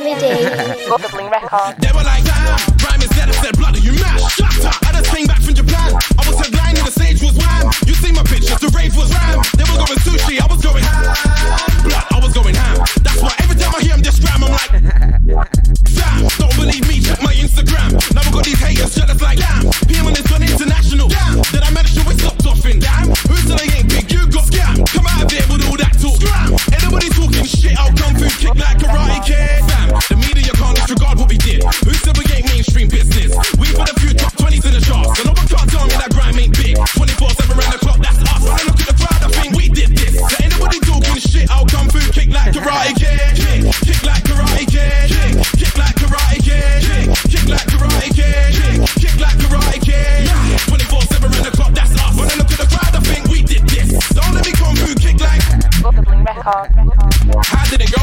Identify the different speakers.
Speaker 1: every day.
Speaker 2: Gossipling
Speaker 3: like, ah, rhyme is said. bloody
Speaker 2: Record.
Speaker 3: How did it go?